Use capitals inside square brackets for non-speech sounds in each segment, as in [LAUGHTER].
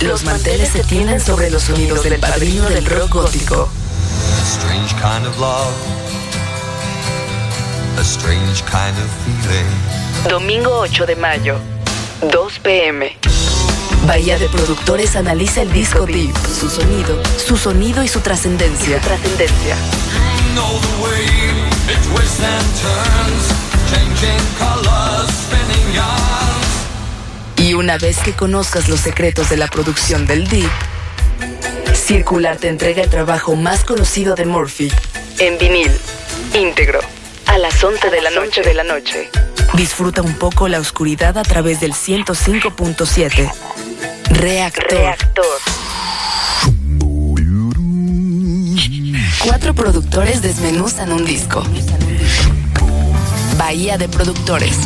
Los manteles se tienden sobre los sonidos del padrino del rock gótico. A strange kind of love. A strange kind of feeling. Domingo 8 de mayo, 2 pm. Bahía de Productores analiza el disco Deep, su sonido, su sonido y su trascendencia. Trascendencia. Know the way it twists and turns. Changing colors, spinning yarns. Y una vez que conozcas los secretos de la producción del Deep, Circular te entrega el trabajo más conocido de Murphy. En vinil, íntegro, a las 11 de la noche de la noche. Disfruta un poco la oscuridad a través del 105.7. Reactor. Cuatro productores desmenuzan un disco. Bahía de Productores.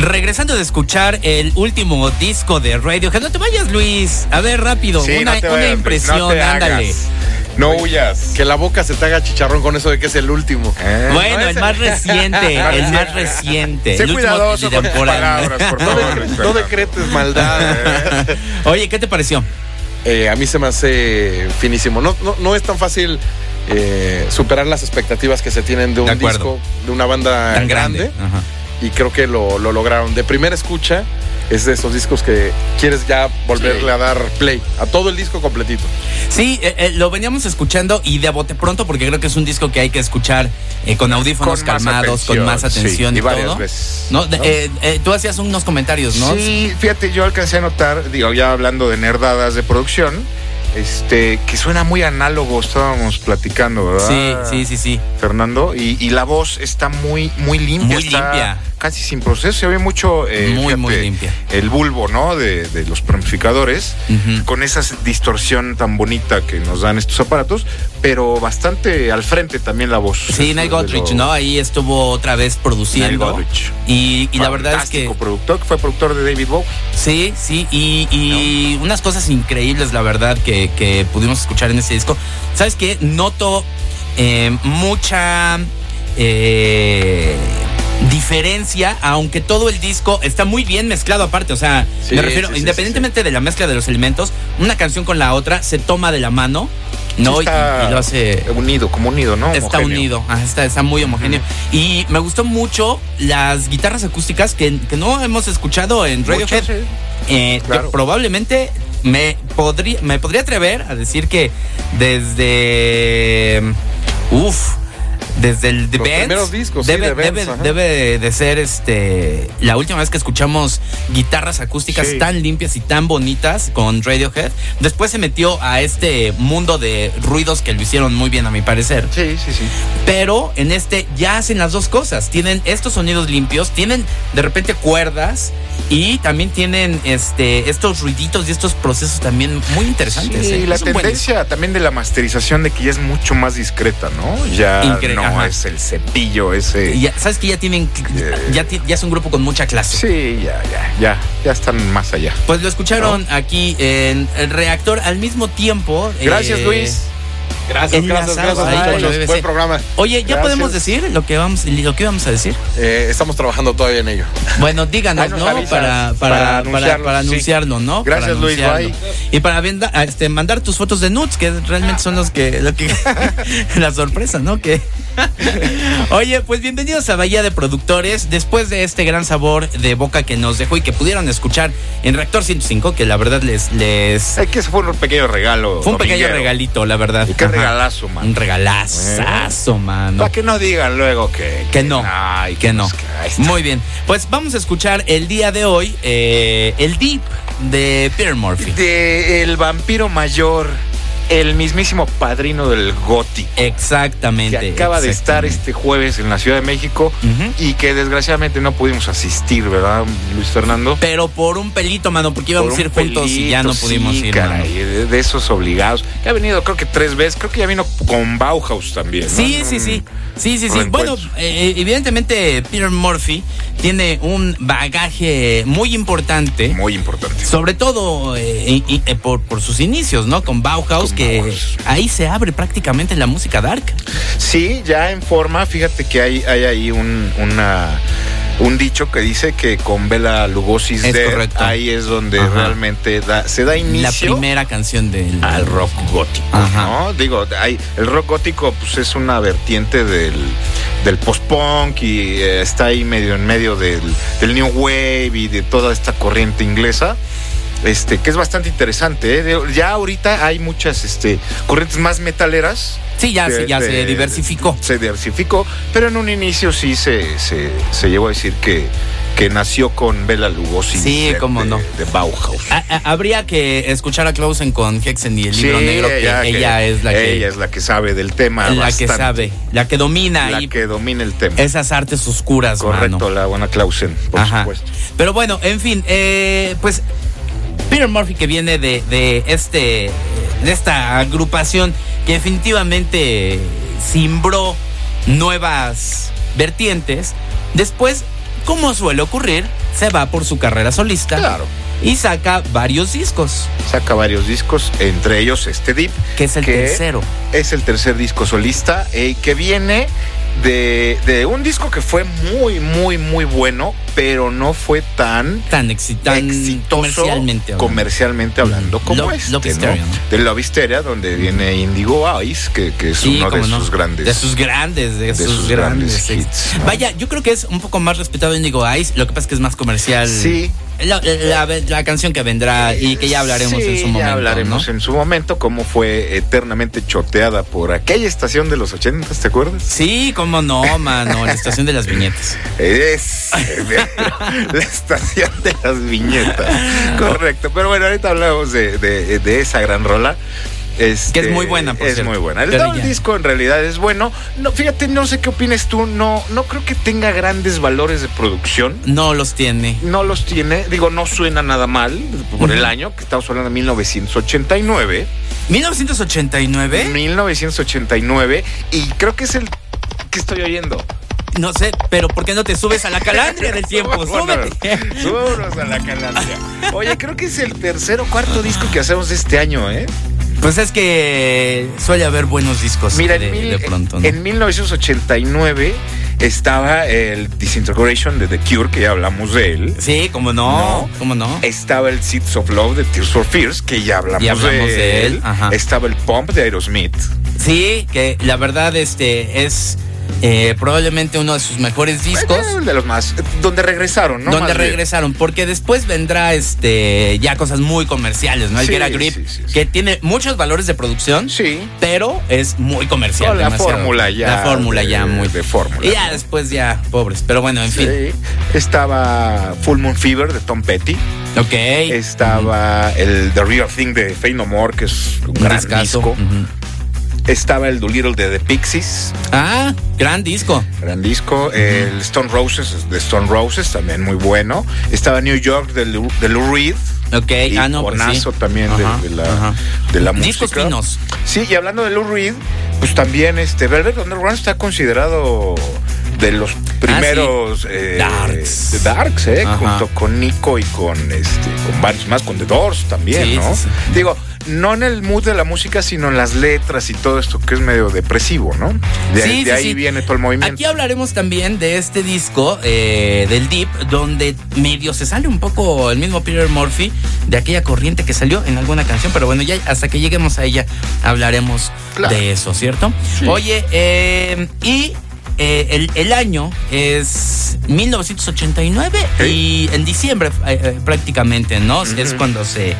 Regresando de escuchar el último disco de Radiohead. No te vayas, Luis. A ver, rápido. Sí, una, no te una vayas, Luis, impresión, no te ándale. hagas. No huyas. Que la boca se te haga chicharrón con eso de que es el último. ¿Eh? Bueno, No, el más reciente, [LAUGHS] el más reciente. Sé el cuidadoso con tus palabras, por [LAUGHS] No, favor. decretes maldad. [LAUGHS] Oye, ¿qué te pareció? Eh, a mí se me hace finísimo. No, no, no es tan fácil eh, superar las expectativas que se tienen de un De disco, de una banda Tan grande. grande. Ajá. Y creo que lo, lo lograron. De primera escucha, es de esos discos que quieres ya volverle Sí. a dar play a todo el disco completito. Sí, eh, eh, lo veníamos escuchando y de bote pronto porque creo que es un disco que hay que escuchar eh, con audífonos Con calmados, con más atención sí, y, y varias todo. veces, ¿No? De- ¿no? eh, tú hacías unos comentarios, ¿no? Sí, fíjate, yo alcancé a notar, digo, ya hablando de nerdadas de producción, este, que suena muy análogo, estábamos platicando, ¿verdad? sí, sí, sí, sí. Fernando, y, y la voz está muy, muy limpia. Muy está limpia. Casi sin proceso, se ve mucho eh, Muy, muy limpia. el bulbo, ¿no? De, de los amplificadores, Ujú. con esa distorsión tan bonita que nos dan estos aparatos, pero bastante al frente también la voz. Sí, de Godrich, lo- ¿no? Ahí estuvo otra vez produciendo. Godrich. Y, y la verdad es que productor, que fue productor de David Bowie. sí, sí, y, y unas cosas increíbles, la verdad, que, que pudimos escuchar en ese disco. ¿Sabes qué? Noto eh, mucha eh, diferencia, aunque todo el disco está muy bien mezclado aparte. O sea, Sí, me refiero, sí, sí, independientemente de la mezcla de los elementos, una canción con la otra se toma de la mano, ¿no? Y- está y, lo hace. unido, como unido, ¿no? Está Homogéneo. unido, ah, está, está muy homogéneo. Y me gustó mucho las guitarras acústicas que, que no hemos escuchado en Radiohead. Eh, que probablemente me podría, me podría atrever a decir que desde. Uf. Desde el The Los Bends, primeros discos, sí, debe, Bends, debe- debe de ser este la última vez que escuchamos guitarras acústicas Sí. tan limpias y tan bonitas con Radiohead. Después se metió a este mundo de ruidos que lo hicieron muy bien a mi parecer. Sí, sí, sí. Pero en este ya hacen las dos cosas. Tienen estos sonidos limpios, tienen de repente cuerdas y también tienen este estos ruiditos y estos procesos también muy interesantes. Sí, ¿eh? la tendencia también de la masterización de que ya es mucho más discreta, ¿no? Ya Incre- no ajá. es el cepillo ese. Y ya, Sabes que ya tienen ya, ti- ya es un grupo con mucha clase. Sí, ya, ya, ya, ya están más allá. Pues lo escucharon aquí en el reactor al mismo tiempo. Gracias, eh, Luis. Gracias, gracias, gracias, BBC. Buen programa. Oye, ¿ya Gracias. podemos decir lo que vamos lo que íbamos a decir? Eh, estamos trabajando todavía en ello. Bueno, díganos, ¿no? Para, para, para para, anunciarlo, para sí. anunciarlo, ¿no? Gracias, Para Luis, anunciarlo. bye. Y para venda- este, mandar tus fotos de nudes, que realmente son los que, lo que [LAUGHS] la sorpresa, ¿no? Que [LAUGHS] Oye, pues bienvenidos a Bahía de Productores. Después de este gran sabor de boca que nos dejó y que pudieron escuchar en Reactor 105, que la verdad les, les Es que fue un pequeño regalo. fue un pequeño regalito, la verdad. Y qué Ajá. regalazo, man. Un regalazazo, mano. Para que no digan luego que, Que no, ay, que no. pues que. Muy bien. Pues vamos a escuchar el día de hoy eh, el Deep de Peter Murphy. De el vampiro mayor, el mismísimo padrino del Goti. Exactamente. Que acaba de estar este jueves en la Ciudad de México y que desgraciadamente no pudimos asistir, ¿verdad, Luis Fernando? Pero por un pelito, mano, porque íbamos a ir un juntos y ya no pudimos sí, ir, caray, mano. de, de esos obligados. Que ha venido creo que tres veces, creo que ya vino con Bauhaus también. ¿no? Sí, sí, un- sí. Sí, sí, sí. Bueno, eh, evidentemente Peter Murphy tiene un bagaje muy importante. Muy importante. Sobre todo eh, y- y, eh, por, por sus inicios, ¿no? Con Bauhaus, Con que Bauhaus. ahí se abre prácticamente la música dark. Sí, ya en forma, fíjate que hay, hay ahí un- una un dicho que dice que con Bela correcto. ahí es donde Ajá. realmente da- se da La inicio primera canción del al rock gótico, Ajá. ¿no? Digo, hay, el rock gótico pues es una vertiente del, del post-punk y eh, está ahí medio en medio del, del new wave y de toda esta corriente inglesa. Este, que es bastante interesante. ¿eh? Ya ahorita hay muchas este, corrientes más metaleras. Sí, ya, de- sí, ya de- se diversificó. Se diversificó, pero en un inicio sí se, se, se llegó a decir que, que nació con Bela Lugosi. Sí, de- cómo no. De Bauhaus. A- a- habría que escuchar a Clausen con Hexen y el libro Sí, negro, que ella, es la que, ella es la que sabe del tema. la que sabe, la que domina La que domina el tema. esas artes oscuras, Correcto, mano. la buena Clausen, por Ajá. supuesto. Pero bueno, en fin, eh, pues Peter Murphy que viene de, de este de esta agrupación que definitivamente simbró nuevas vertientes. Después, como suele ocurrir, se va por su carrera solista Claro. y saca varios discos, Saca varios discos, entre ellos este Deep, que es el que tercero. es el tercer disco solista, eh, que viene de, de un disco que fue muy, muy, muy bueno, pero no fue tan Tan, exi- tan exitoso comercialmente. hablando. comercialmente hablando como Love- este, ¿no? De Love Hysteria, donde viene Indigo Eyes, que, que es Sí, uno de no. sus grandes. De sus grandes, de, sus, sus grandes, grandes hits. Vaya, yo creo que es un poco más respetado Indigo Eyes, lo que pasa es que es más comercial. Sí. La, la- la canción que vendrá y que ya hablaremos Sí, en su momento. Ya hablaremos ¿no? en su momento, cómo fue eternamente choteada por aquella estación de los 80, ¿te acuerdas? Sí, cómo no, mano, la estación de las viñetas. Es [LAUGHS] la estación de las viñetas. Correcto. Pero bueno, ahorita hablamos de, de- de esa gran rola. Este, Que es muy buena, por Es cierto. muy buena. El ya. disco en realidad es bueno. No, fíjate, no sé qué opinas tú. No, no creo que tenga grandes valores de producción. No los tiene. No los tiene. Digo, no suena nada mal por el año, que estamos hablando de 1989. 1989, 1989. Y creo que es el que estoy oyendo. no sé, pero ¿por qué no te subes a la calandria del tiempo? [LAUGHS] Súbete. Súbanos a la calandria. Oye, creo que es el tercer o cuarto disco que hacemos este año, ¿eh? Pues es que suele haber buenos discos Mira, de, en, mil- de pronto. ¿no? en 1989 estaba el Disintegration de The Cure, que ya hablamos de él. Sí, cómo no, No. cómo no. Estaba el Seeds of Love de Tears for Fears, que ya hablamos, Ya hablamos de, de él. él, ajá. Estaba el Pump de Aerosmith. Sí, que la verdad este es eh, probablemente uno de sus mejores discos. Eh, De los más. Donde regresaron, ¿no? donde Más bien. regresaron, porque después vendrá este ya cosas muy comerciales, ¿no? El Sí, Get a Grip, sí, sí, sí. que tiene muchos valores de producción, Sí. pero es muy comercial. No, la fórmula ya La fórmula ya muy. de fórmula, Y ya ¿no? después ya, pobres. Pero bueno, en fin. Estaba Full Moon Fever de Tom Petty. Ok. Estaba el The Real Thing de Fey No More, que es un Un gran discazo. disco. Estaba el Doolittle de The Pixies, Ah, gran disco. gran disco. El Stone Roses de Stone Roses, también muy bueno. Estaba New York de Lou, de Lou Reed. Ok. Y ah, no, pues sí. También de- Ajá, de, la, ajá. de la Discos música. finos. Sí, y hablando de Lou Reed, pues también este Velvet Underground está considerado de los primeros eh, Darks. de Darks, eh, junto con Nico y con este con varios más, con The Doors también, Sí, ¿no? sí, sí. Digo, no en el mood de la música, sino en las letras y todo esto que es medio depresivo, ¿no? De, Sí, de sí, ahí sí. viene todo el movimiento. Aquí hablaremos también de este disco eh, del Deep, donde medio se sale un poco el mismo Peter Murphy de aquella corriente que salió en alguna canción, pero bueno, ya hasta que lleguemos a ella hablaremos Claro. de eso, ¿cierto? Sí. Oye, eh, y eh, el, el año es 1989 Sí. y en diciembre eh, prácticamente, ¿no? Es cuando se,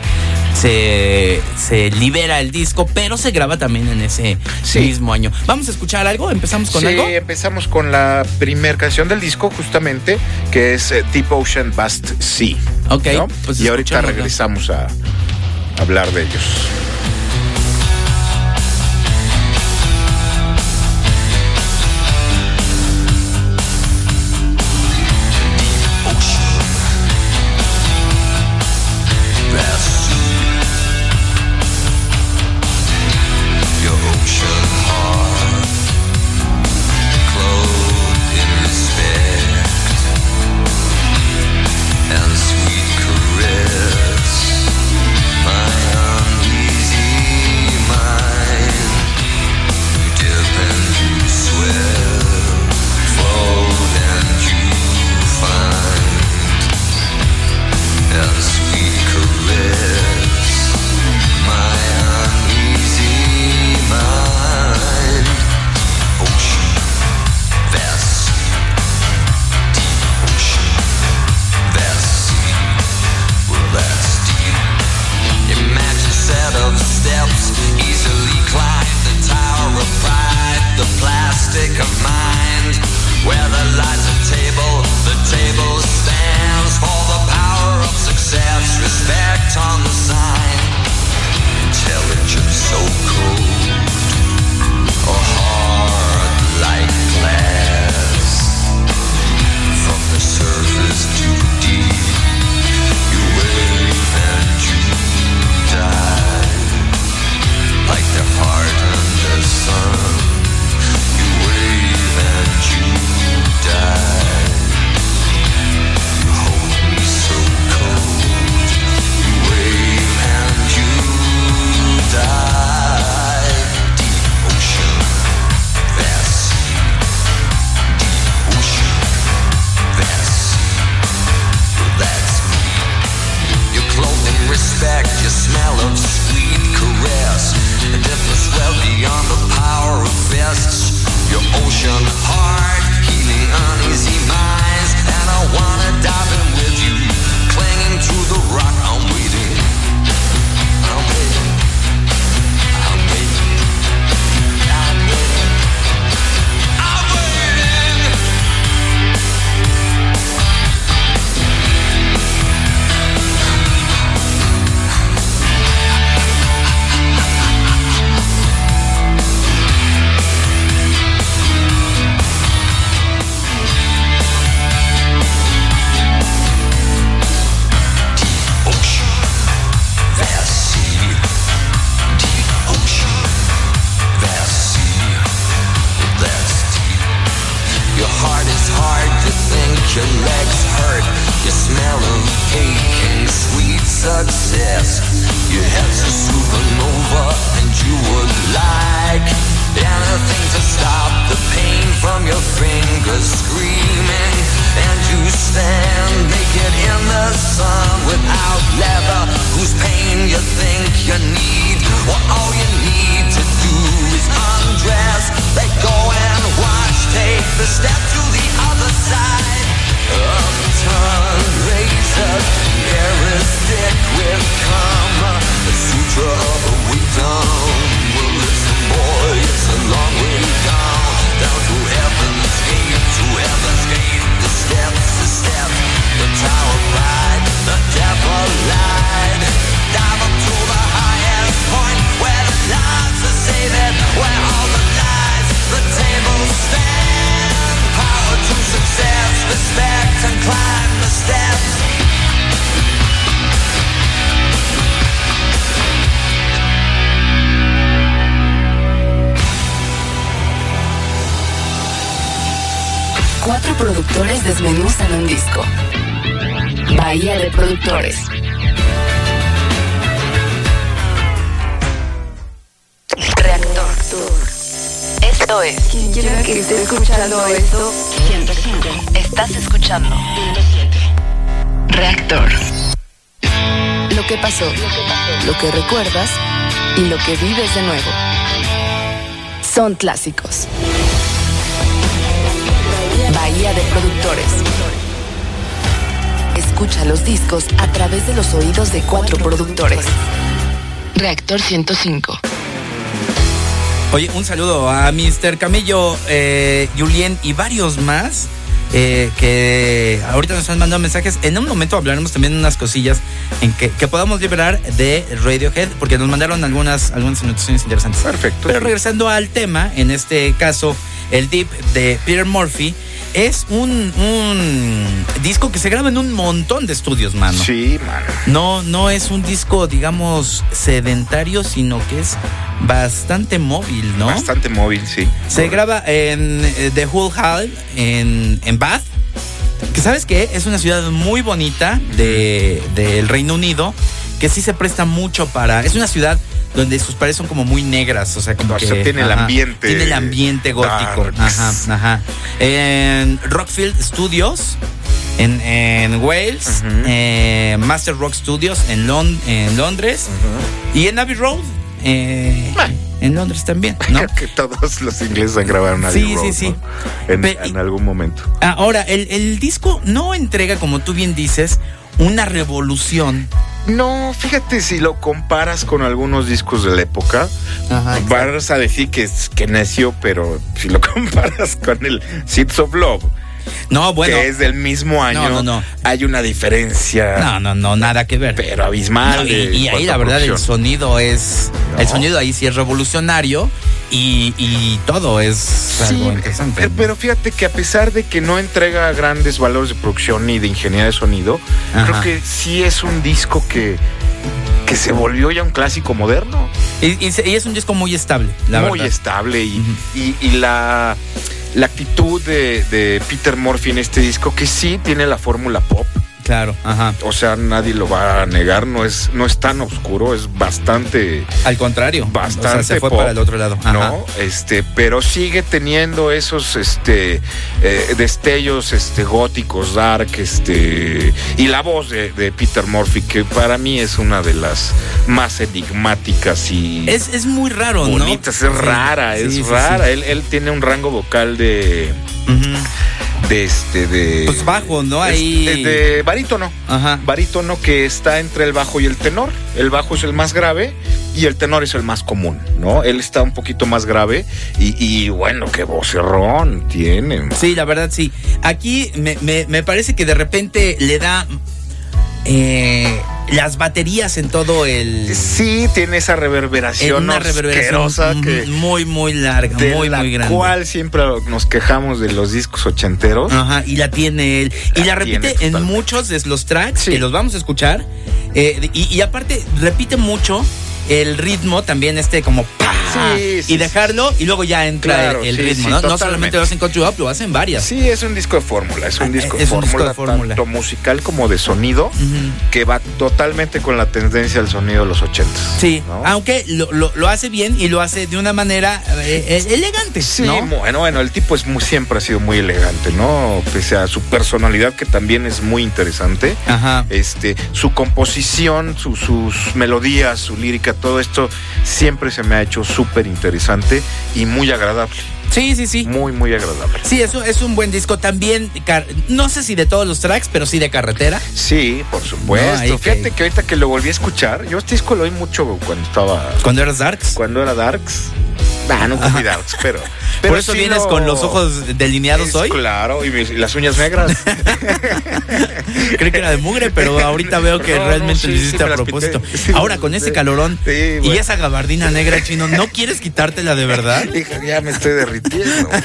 se, se libera el disco, pero se graba también en ese Sí. mismo año. ¿Vamos a escuchar algo? ¿Empezamos con sí, algo? empezamos con la primera canción del disco, justamente, que es eh, Deep Ocean Vast Sea. Ok, ¿no? pues y ahorita regresamos a hablar de ellos. Screaming. And you stand naked in the sun without leather, whose pain you think you need. Well, all you need to do is undress, let go and watch. Take the step to the other side. Upturned razors, productores desmenuzan un disco. Bahía de productores. Reactor. Esto es. Quien quiera que esté escuchando esto, Estás escuchando. Reactor. Lo que pasó, lo que recuerdas y lo que vives de nuevo. Son clásicos. Bahía de productores. Escucha los discos a través de los oídos de cuatro productores. Reactor 105. Oye, un saludo a Mr. Camillo, eh, Julien y varios más eh, que ahorita nos están mandando mensajes. En un momento hablaremos también de unas cosillas en que, que podamos liberar de Radiohead, porque nos mandaron algunas, algunas anotaciones interesantes. Perfecto. Pero regresando al tema, en este caso, el Deep de Peter Murphy es un, un disco que se graba en un montón de estudios, mano. Sí, mano. No, no es un disco, digamos, sedentario, sino que es bastante móvil, ¿no? Bastante móvil, sí. Se graba en eh, The Hull Hall, en, en Bath. Que sabes que es una ciudad muy bonita de- del Reino Unido, que sí se presta mucho para. Es una ciudad donde sus paredes son como muy negras, o sea, como O que tiene el ambiente tiene el ambiente gótico, darks. ajá, ajá. En Rockfield Studios en, en Wales, eh, Master Rock Studios en, Lon- en Londres y en Abbey Road eh, en Londres también, [LAUGHS] ¿no? Creo que todos los ingleses han grabado en Sí, Road, sí, sí. ¿no? En, algún momento. Ahora, el, el disco no entrega, como tú bien dices, una revolución. No, fíjate si lo comparas con algunos discos de la época, Ajá, vas a decir que que necio, pero si lo [LAUGHS] comparas con el Seeds of Love, No, bueno. que es del mismo año, No, no, no. hay una diferencia, No, no, no, nada que ver. pero abismal. Y, ahí la verdad el sonido es. El sonido ahí sí es revolucionario y, y todo es Sí, algo interesante. eh, pero fíjate que a pesar de que no entrega grandes valores de producción ni de ingeniería de sonido, Ajá. creo que sí es un disco que, que se volvió ya un clásico moderno. Y, y se- y es un disco muy estable, la muy verdad. estable y, Ujú. y- y la, la actitud de, Peter Murphy en este disco, que sí tiene la fórmula pop, Claro, ajá. O sea, nadie lo va a negar, no es, no es tan oscuro, es bastante Al contrario. bastante O sea, se fue pop, para el otro lado. Ajá. no este pero sigue teniendo esos este eh, destellos este góticos dark este y la voz de, de Peter Murphy que para mí es una de las más enigmáticas y Es, es muy raro, ¿no? bonitas es Sí, rara sí, es sí, rara. Él, él tiene un rango vocal de Ujú. De este de Pues bajo, ¿no? es- Ahí. de, de barítono Ajá. barítono que está entre el bajo y el tenor. El bajo es el más grave y el tenor es el más común, ¿no? Él está un poquito más grave y, y bueno, qué vocerrón tiene. Sí, la verdad sí. Aquí me, me- me parece que de repente le da eh, las baterías en todo el. Sí, tiene esa reverberación una reverberación que muy, muy larga, de muy, la muy grande. cual siempre nos quejamos de los discos ochenteros. Ajá, y la tiene él. Y La la repite en totalmente. muchos de los tracks Sí. que los vamos a escuchar. Eh, y, y aparte, repite mucho el ritmo también, este como ¡pah! Sí, sí, y dejarlo y luego ya entra Claro, el, el sí, ritmo, ¿no? No solamente lo hacen con True Up, lo hacen varias. Sí, es un disco de fórmula, es un Ah, disco, es de, un disco fórmula, de fórmula. tanto musical como de sonido, que va totalmente con la tendencia al sonido de los ochentas. Sí, ¿no? aunque lo, lo- lo hace bien y lo hace de una manera eh, eh, elegante, Sí, ¿no? bueno, bueno, el tipo es muy, siempre ha sido muy elegante, ¿no? Pese a su personalidad, que también es muy interesante. Ajá. Este, su composición, su- sus melodías, su lírica, todo esto siempre se me ha hecho súper interesante y muy agradable. Sí, sí, sí. Muy, muy agradable. Sí, eso es un buen disco también. No sé si de todos los tracks, pero sí de carretera. Sí, por supuesto. No, Fíjate que- que... ahorita que lo volví a escuchar, yo este disco lo oí mucho cuando estaba. Cuando eras Darks. Cuando era Darks. Ah, no fui Darks, pero. Por eso sí vienes lo- con los ojos delineados Es hoy. Claro, y, mis- y las uñas negras. [LAUGHS] Creí que era de mugre, pero ahorita veo que No, no, realmente sí, lo hiciste sí, a propósito. Ahora con ese calorón y esa gabardina negra chino, ¿no quieres quitártela de verdad? [LAUGHS] Hija, ya me estoy derritiendo. [LAUGHS]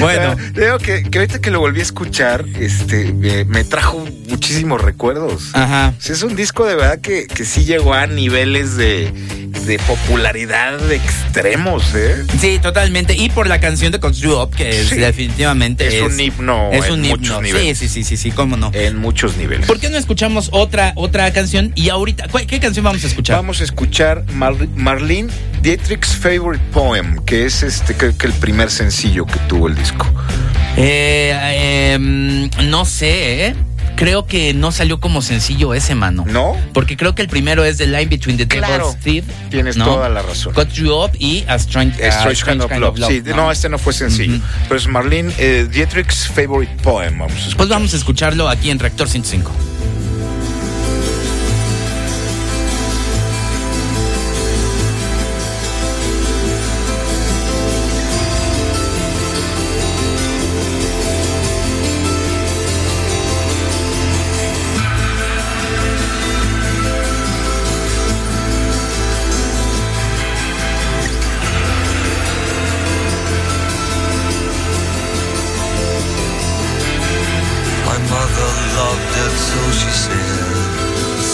Bueno. Veo que, que ahorita que lo volví a escuchar, este, me, me trajo muchísimos recuerdos. Ajá. Sí, es un disco de verdad que, que sí llegó a niveles de, de popularidad extremos, ¿eh? Sí, totalmente. Y por la canción de Construe Up, que es Sí. definitivamente Es un himno Es en un muchos himno. Sí, niveles. sí, sí, sí, sí, cómo no. En muchos niveles. ¿Por qué no escuchamos otra otra canción? Y ahorita, ¿cuál- ¿qué canción vamos a escuchar? Vamos a escuchar Mar- Marlene Dietrich's Favorite Poem, que es este creo que el primer sencillo que tuvo el disco. Eh, em, no sé, ¿eh? Creo que no salió como sencillo ese, mano. ¿No? Porque creo que el primero es The Line Between the Claro. Devil's Teeth. Tienes ¿no? toda la razón. Cut You Up y A Strange, a Strange Kind of Love. Sí, no. este no fue sencillo. Ujú. Pero es Marlene eh, Dietrich's Favorite Poem. Vamos a. Pues vamos a escucharlo aquí en Reactor 105.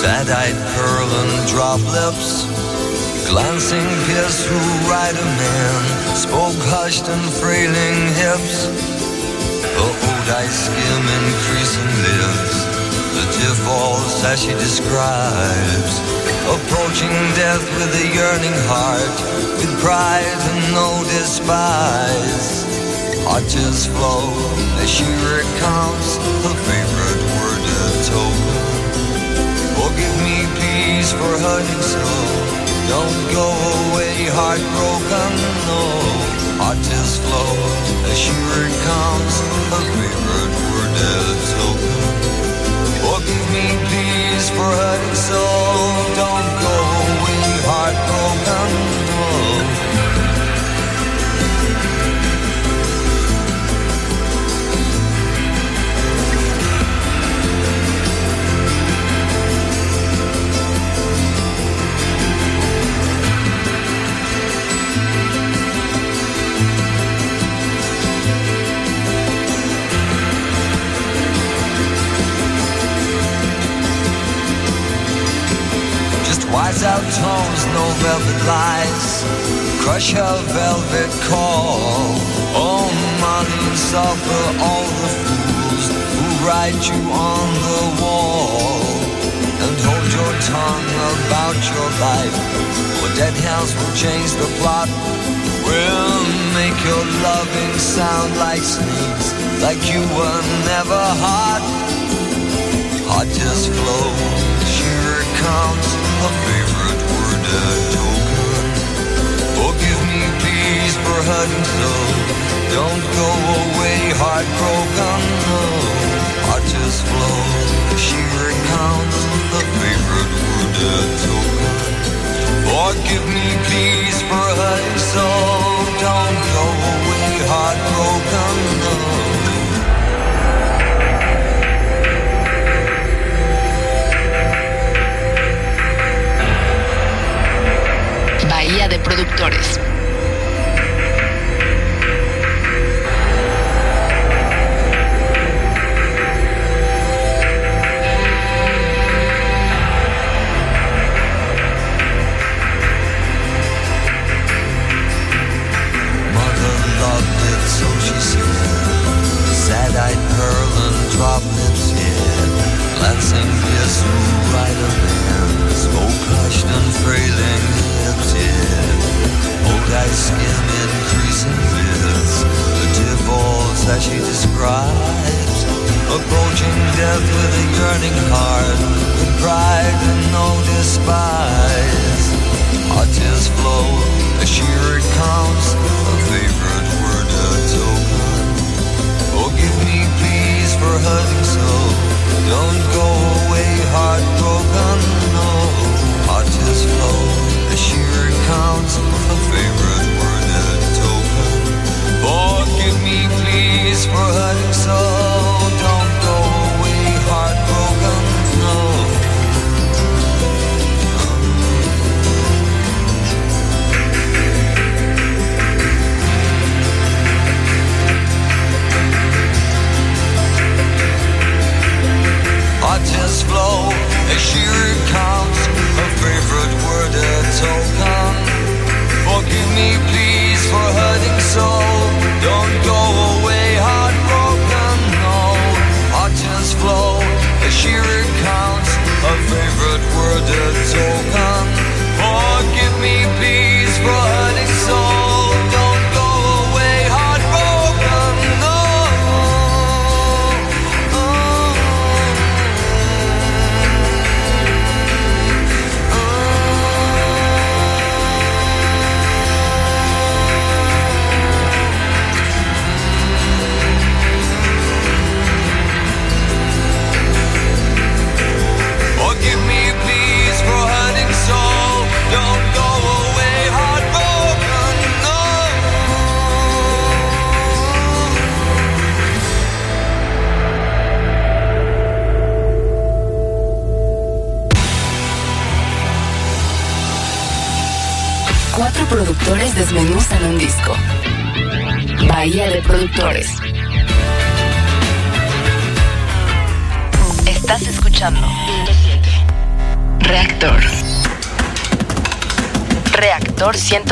Sad-eyed pearl and drop lips, glancing pierced through right man, spoke hushed and frailing hips. Her old eyes skim increasing lips, the tear falls as she describes. Approaching death with a yearning heart, with pride and no despise. Arches flow as she recounts her favorite worded token. Forgive me, please, for hurting so. Don't go away heartbroken, no. Arches flow as she recounts her favorite worded token. Forgive me, please, for hurting so. Don't wise out tones, no velvet lies. Crush her velvet call. Oh, Marlene, suffer all the fools who write you on the wall and hold your tongue about your life. Or dead hands will change the plot. Will make your loving sound like sneeze, like you were never hot. Hot just flow, here it comes, a favorite word, a token. Forgive me, please, for hurting so. Don't go away heartbroken, no. Flows, here it comes, the favorite word, a token. Forgive me, please, for hurting so. Don't go away heartbroken, no. productores. Glancing pierced through right of smoke hushed and frailing lips eyes skin increasing bits. The divorce as she describes. Approaching death with a yearning heart. With pride and no despise. Our tears flow, as she it counts, a favorite word, a token. Forgive oh, me, please, for hurting so. Don't go away heartbroken, no. Our tears flow, counts, a favorite word, a token. Forgive me, please, for hurting so.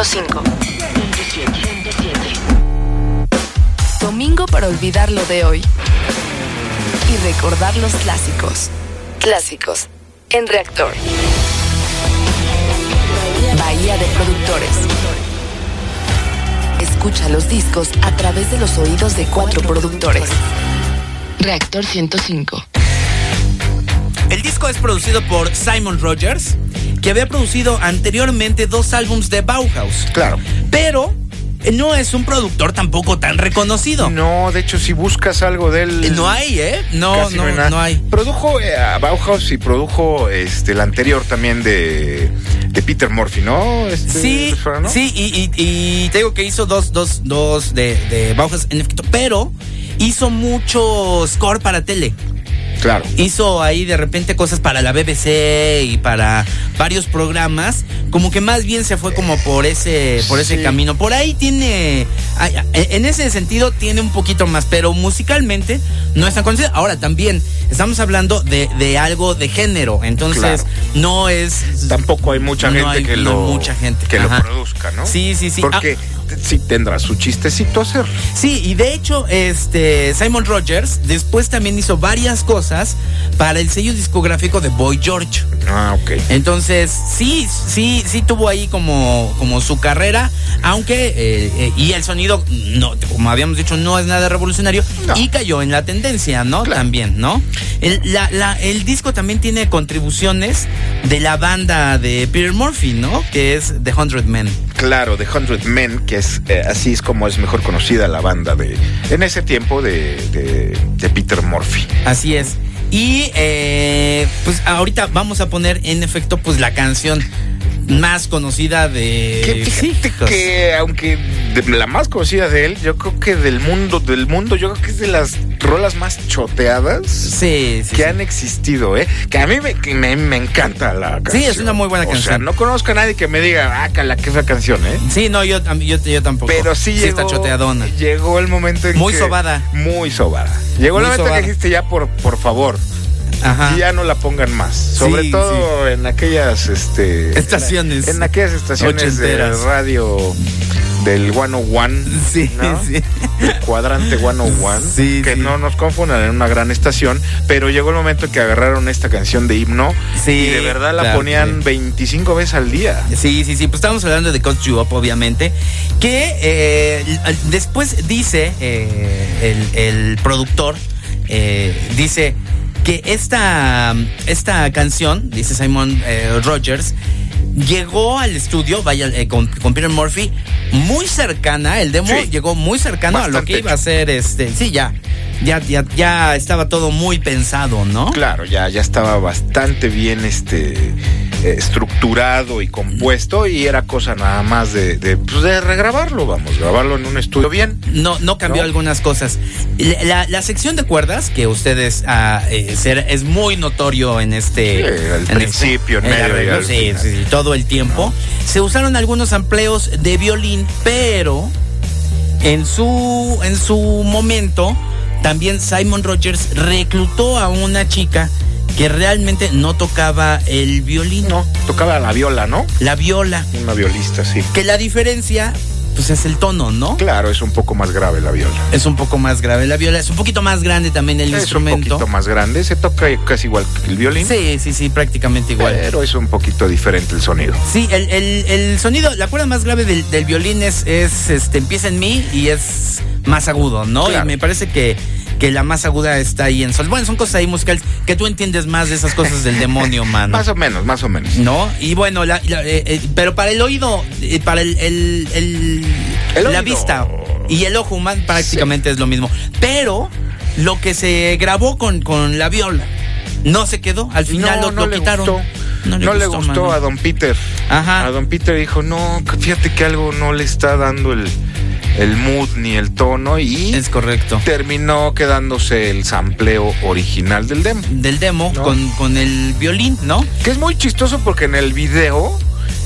105. Domingo para olvidar lo de hoy. Y recordar los clásicos. Clásicos. En Reactor. Bahía de Productores. Escucha los discos a través de los oídos de cuatro productores. Reactor 105. El disco es producido por Simon Rogers, que había producido anteriormente dos álbums de Bauhaus. Claro. Pero eh, no es un productor tampoco tan reconocido. No, de hecho, si buscas algo de él. No hay, ¿eh? No, no, hay nada. no hay. Produjo eh, a Bauhaus y produjo este el anterior también de, de Peter Murphy, ¿no? Este, Sí, ¿no? sí, y, y- y te digo que hizo dos, dos, dos de, de Bauhaus en efecto, pero hizo mucho score para tele. Claro. Hizo ahí de repente cosas para la BBC y para varios programas, como que más bien se fue como por ese, por ese Sí. camino. Por ahí tiene, en ese sentido tiene un poquito más, pero musicalmente no es tan conocido. Ahora también estamos hablando de, de algo de género, entonces Claro. no es Tampoco hay mucha No gente hay- que no lo mucha gente. que Ajá. lo produzca, ¿no? Sí, sí, sí. Porque Ah, sí tendrá su chistecito hacer. Sí, y de hecho, este Simon Rogers después también hizo varias cosas para el sello discográfico de Boy George. Ah, ok. Entonces, sí, sí, sí tuvo ahí como, como su carrera, aunque, eh, eh, y el sonido, no, como habíamos dicho, no es nada revolucionario, No. y cayó en la tendencia, ¿no? Claro. También, ¿no? El, la- la- el disco también tiene contribuciones de la banda de Peter Murphy, ¿no? Que es The Hundred Men. Claro, The Hundred Men, que es eh, así es como es mejor conocida la banda de en ese tiempo de, de- de Peter Murphy. Así es. Y eh, pues ahorita vamos a poner en efecto pues la canción más conocida de Que fíjate que aunque de la más conocida de él, yo creo que del mundo, del mundo, yo creo que es de las rolas más choteadas Sí, sí, que sí. han existido, ¿eh? Que a mí me, me, me encanta la canción. Sí, es una muy buena O sea, canción. no conozco a nadie que me diga, ah, cala, que esa canción, ¿eh? Sí, no, yo, yo, yo tampoco. Pero sí, llegó, está choteadona. Llegó el momento en Muy que- sobada. Muy sobada. Llegó el momento sobada. que dijiste ya por, por favor, Ajá. ya no la pongan más. Sobre Sí, todo en aquellas este Estaciones En, aquellas estaciones de radio del 101. Sí, ¿no? sí. El cuadrante 101. Sí, que sí. no nos confundan en una gran estación. Pero llegó el momento que agarraron esta canción de himno. Sí, y de verdad la claro, ponían sí. 25 veces al día. Sí, sí, sí. Pues estamos hablando de Cut You Up, obviamente. Que eh, después dice eh, el, el productor, eh, dice que esta, esta canción, dice Simon eh, Rogers, llegó al estudio, vaya, eh, con, con Peter Murphy, muy cercana, el demo Sí. llegó muy cercano a lo que iba a ser, este, sí, ya, ya, ya, ya estaba todo muy pensado, ¿no? Claro, ya, ya estaba bastante bien este eh, estructurado y compuesto. Y era cosa nada más de, de, pues, de regrabarlo, vamos, grabarlo en un estudio bien. No, no cambió ¿No? algunas cosas. La, la- la sección de cuerdas, que ustedes ah, eh, ser- es muy notorio en este. Sí, al en principio, en medio y arreglo, sí, sí, todo el tiempo. Se usaron algunos amplios de violín, pero en su, en su momento, también Simon Rogers reclutó a una chica que realmente no tocaba el violín, No, tocaba la viola, ¿no? la viola. Una violista, sí. Que la diferencia, pues es el tono, ¿no? Claro, es un poco más grave la viola. Es un poco más grave la viola, es un poquito más grande también el es un instrumento. poquito más grande, se toca casi igual que el violín. Sí, sí, sí, prácticamente igual. Pero es un poquito diferente el sonido. Sí, el, el- el sonido, la cuerda más grave del, del violín es, es, este, empieza en mi y es más agudo, ¿no? Claro. Y me parece que, que la más aguda está ahí en sol. Bueno, son cosas ahí musicales que tú entiendes más de esas cosas del demonio, mano. [LAUGHS] Más o menos, más o menos. ¿No? Y bueno, la- la- eh, eh, pero para el oído, eh, para el, el- el- El la oído. vista y el ojo humano prácticamente es lo mismo. Pero lo que se grabó con, con la viola no se quedó. Al final no, lo, no lo le quitaron. gustó. No le gustó, a Don Peter. Ajá. A Don Peter dijo, no, fíjate que algo no le está dando el, el mood ni el tono y Es correcto. terminó quedándose el sampleo original del demo. Del demo No. con, con el violín, ¿no? Que es muy chistoso porque en el video,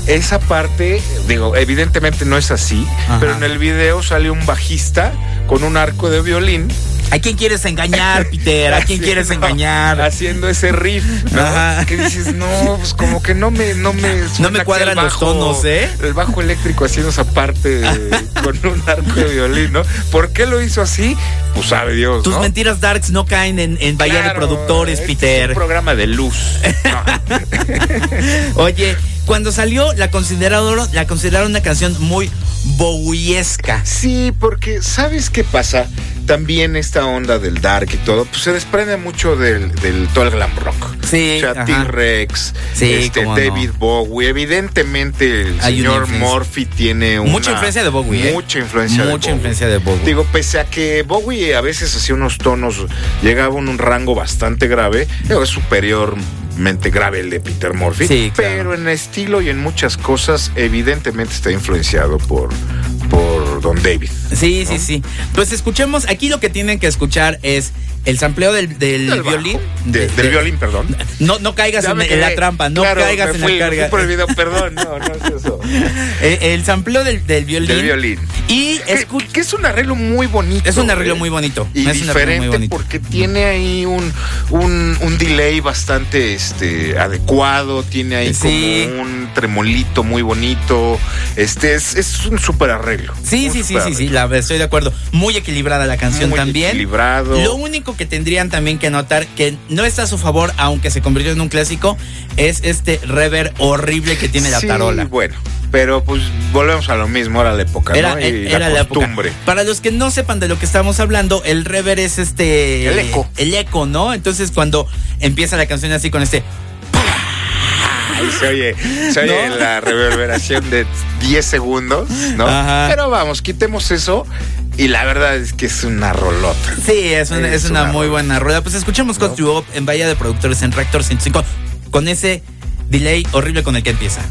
esa parte, digo, evidentemente no es así, Ajá. pero en el video sale un bajista con un arco de violín. ¿A quién quieres engañar, Peter? ¿A quién quieres engañar? Haciendo ese riff, ¿no? Ajá. Que dices, no, pues como que no me, no me, No me cuadran el los tonos, ¿eh? El bajo eléctrico haciendo esa parte [LAUGHS] con un arco de violín, ¿no? ¿Por qué lo hizo así? Pues sabe Dios, Tus ¿no? mentiras darks no caen en, en Bahía de Productores, este Es Peter. un programa de luz. [LAUGHS] No. Oye, cuando salió la consideraron, la consideraron una canción muy bowiesca. Sí, porque ¿sabes qué pasa? También esta onda del dark y todo, pues se desprende mucho del, del todo el glam rock. Sí, O sea. T-Rex, Sí, este, no. David Bowie. Evidentemente, el Hay señor. Murphy tiene una, Mucha influencia de Bowie, ¿eh? Mucha influencia de Mucha Bowie. influencia de Bowie. Digo, pese a que Bowie a veces hacía unos tonos, llegaba en un rango bastante grave, es superiormente grave el de Peter Murphy, Sí, claro. pero en estilo y en muchas cosas, evidentemente está influenciado por, por por Don David. Sí, sí, sí. Pues escuchemos, aquí lo que tienen que escuchar es el sampleo del, del Del violín. bajo. De- De- del de- violín, perdón. No, no caigas en, la trampa, no Claro, caigas me en la me fui carga. por el video, perdón, no, no es eso. [LAUGHS] Eh, el sampleo del, del violín. Del violín. Y Que, escu- que es un arreglo muy bonito. Es un arreglo ¿eh? muy bonito. Y es diferente muy bonito. porque tiene ahí un, un, un delay bastante este, adecuado, tiene ahí Sí. como un tremolito muy bonito. Este es, es un súper arreglo. Sí, sí, sí, sí, sí, la, estoy de acuerdo. Muy equilibrada la canción Muy también. equilibrado. Lo único que tendrían también que notar que no está a su favor, aunque se convirtió en un clásico, es este rever horrible que tiene la Sí, tarola. bueno, pero pues volvemos a lo mismo, era la época, Era, ¿no? Y era la, época. costumbre. Para los que no sepan de lo que estamos hablando, el rever es este. El eco. El eco, ¿no? Entonces, cuando empieza la canción así con este. Ahí se oye, se oye ¿No? la reverberación de 10 segundos, ¿no? Ajá. Pero vamos, quitemos eso y la verdad es que es una rolota. Sí, es una, Es es una una muy rola. buena rueda. Pues escuchemos Cut You Up en Bahía de Productores en Reactor 105 con ese delay horrible con el que empieza.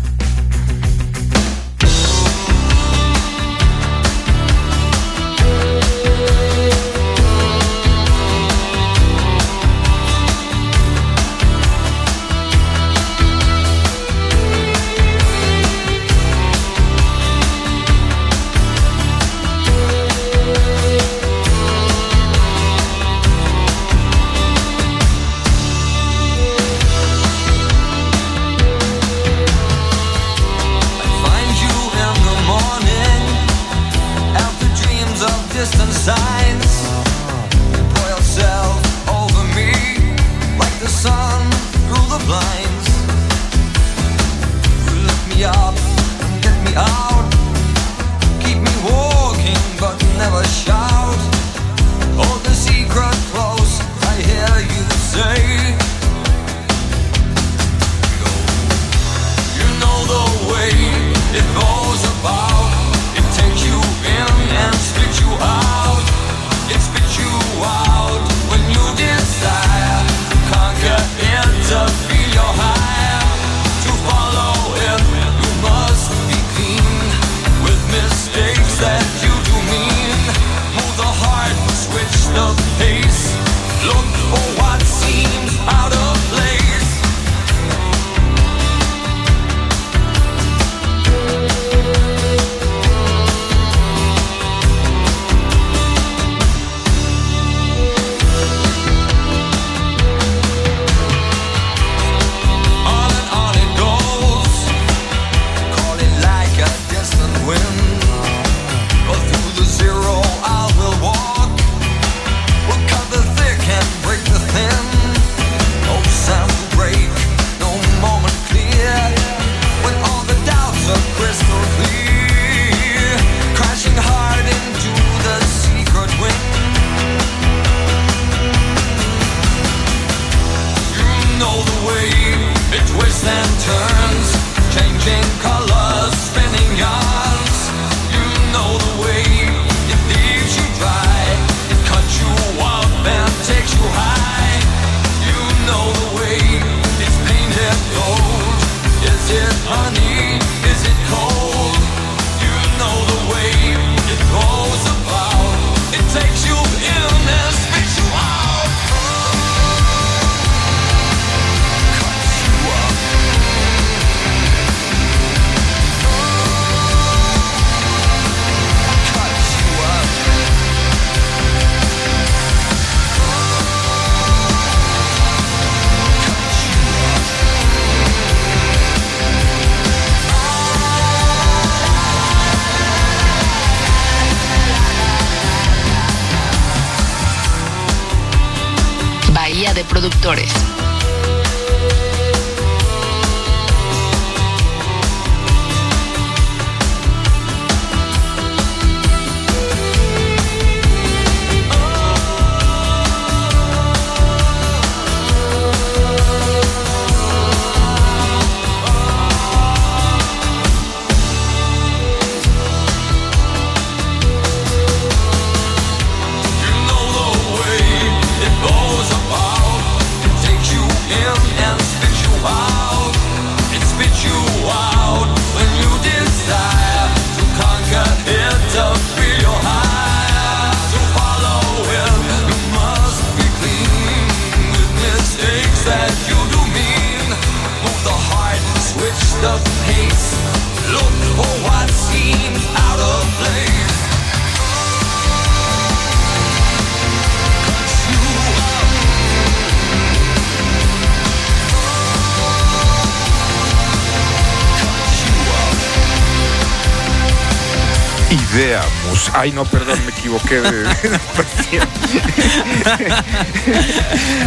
Ay, no, perdón, me equivoqué de, [LAUGHS] de.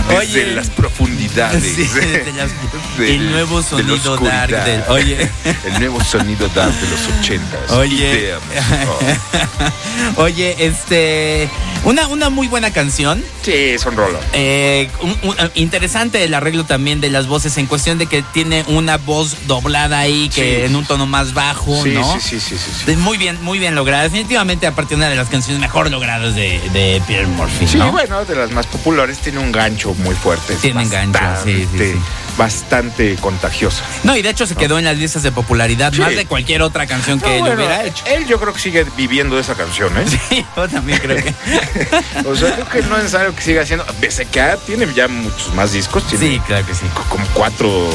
Desde Oye. las profundidades. Sí, de las- [LAUGHS] de- el nuevo de sonido dark oscuridad. del- oye. [LAUGHS] El nuevo sonido dark de los ochentas. Oye. Oh. Oye, este. Una, una muy buena canción. Sí, es un rollo. Eh, un- un- interesante el arreglo también de las voces en cuestión de que tiene una voz doblada ahí que Sí. en un tono más bajo, Sí, ¿no? sí, sí, sí, sí, sí. De- Muy bien, muy bien lograda. Definitivamente, aparte una de las canciones mejor logradas de, de Peter Murphy, Sí, ¿no? bueno, de las más populares tiene un gancho muy fuerte. Tiene gancho, sí, sí, sí. Bastante contagiosa. No, y de hecho se quedó en las listas de popularidad Sí. más de cualquier otra canción que No, él bueno, hubiera hecho. Él yo creo que sigue viviendo esa canción, ¿eh? [LAUGHS] Sí, yo también creo que. [LAUGHS] O sea, creo que no es necesario que siga haciendo. Que ah, tiene ya muchos más discos, tiene Sí, claro que sí. co- como cuatro o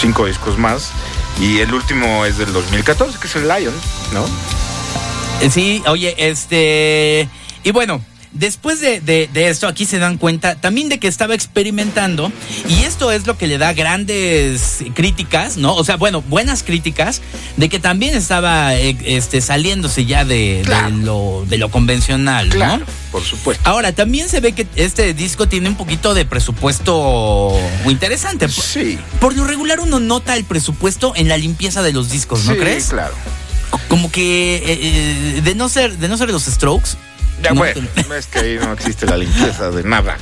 cinco discos más. Y el último es del 2014, que es el Lion, ¿no? Eh, Sí, oye, este. Y bueno. Después de, de- de esto, aquí se dan cuenta también de que estaba experimentando, y esto es lo que le da grandes críticas, ¿no? O sea, bueno, buenas críticas, de que también estaba eh, este, saliéndose ya de, lo, de lo convencional, Claro, ¿no? por supuesto. Ahora, también se ve que este disco tiene un poquito de presupuesto interesante. Sí. Por lo regular uno nota el presupuesto en la limpieza de los discos, ¿no sí, crees? claro. Como que eh, eh, de no ser de no ser los Strokes. Ya no es que ahí no existe la limpieza de nada.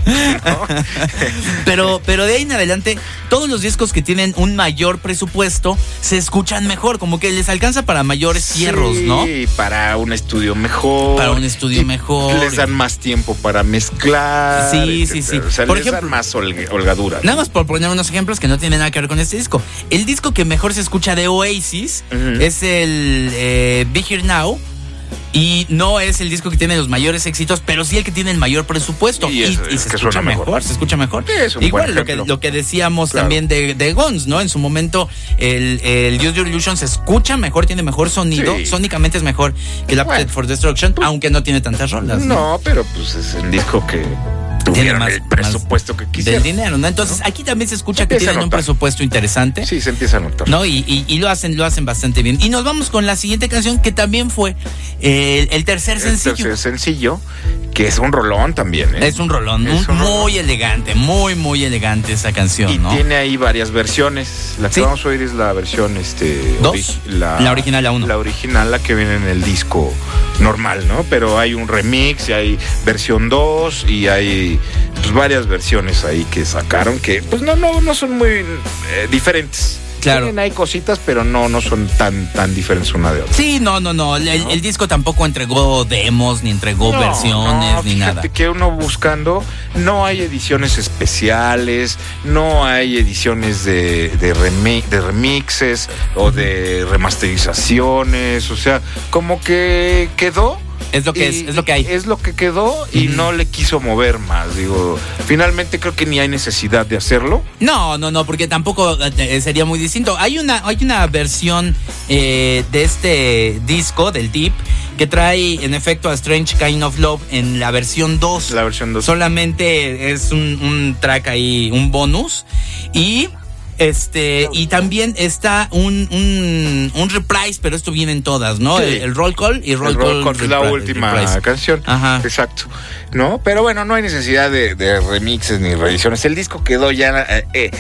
¿no? [LAUGHS] pero pero de ahí en adelante todos los discos que tienen un mayor presupuesto se escuchan mejor, como que les alcanza para mayores fierros, ¿no? Sí, para un estudio mejor. Para un estudio mejor. Les dan más tiempo para mezclar. Sí, sí, etcétera. sí. O sea, Por les ejemplo- dan más holg- holgadura. Nada más por poner unos ejemplos que no tienen nada que ver con este disco. El disco que mejor se escucha de Oasis es el eh, Be Here Now. Y no es el disco que tiene los mayores éxitos, pero sí el que tiene el mayor presupuesto. Y Y, es- y es se que escucha mejor, mejor. se escucha mejor. Es Igual lo que, lo que decíamos Claro. también de, de Guns, ¿no? En su momento, el, el Use Your Illusion se escucha mejor, tiene mejor sonido. Sí. Sónicamente es mejor que el Appetite Bueno. for Destruction, aunque no tiene tantas rolas. No, pero pues es un disco que tuvieron más- el presupuesto que Del quisieron. dinero, ¿no? Entonces aquí también se escucha Se que tienen un presupuesto interesante. Sí, se empieza a notar. ¿No? Y, y- y lo hacen, lo hacen bastante bien. Y nos vamos con la siguiente canción que también fue eh, el, tercer El sencillo. tercer sencillo, que es un rolón también, ¿eh? Es un rolón, Es un- un rolón. muy elegante, muy, muy elegante esa canción, Y ¿no? tiene ahí varias versiones. La que Sí. vamos a oír es la versión este Dos. ori- la, La original, la uno. La original, la que viene en el disco normal, ¿no? Pero hay un remix y hay versión 2 y hay pues, varias versiones ahí que sacaron que pues no no no son muy eh, diferentes. Claro. Tienen ahí cositas, pero no no son tan tan diferentes una de otra. Sí, no, no, no. El, el disco tampoco entregó demos, ni entregó No, versiones, no, ni fíjate nada. que uno buscando, no hay ediciones especiales, no hay ediciones de, de, remi- de remixes o de remasterizaciones, o sea, como que quedó. Es lo que es, y- es lo que hay. Es lo que quedó y no le quiso mover más. Digo, finalmente creo que ni hay necesidad de hacerlo. No, no, no, porque tampoco eh, sería muy distinto. Hay una, hay una versión eh, de este disco, del Deep, que trae en efecto a Strange Kind of Love en la versión 2. La versión 2. Solamente es un, un track ahí, un bonus. Y este, y también está un, un, un reprise, pero esto viene en todas, ¿no? Sí. El, el roll call y roll El call. Roll Call es la última reprise. canción. Ajá. Exacto. ¿No? Pero bueno, no hay necesidad de, de remixes ni reediciones. El disco quedó ya eh, eh,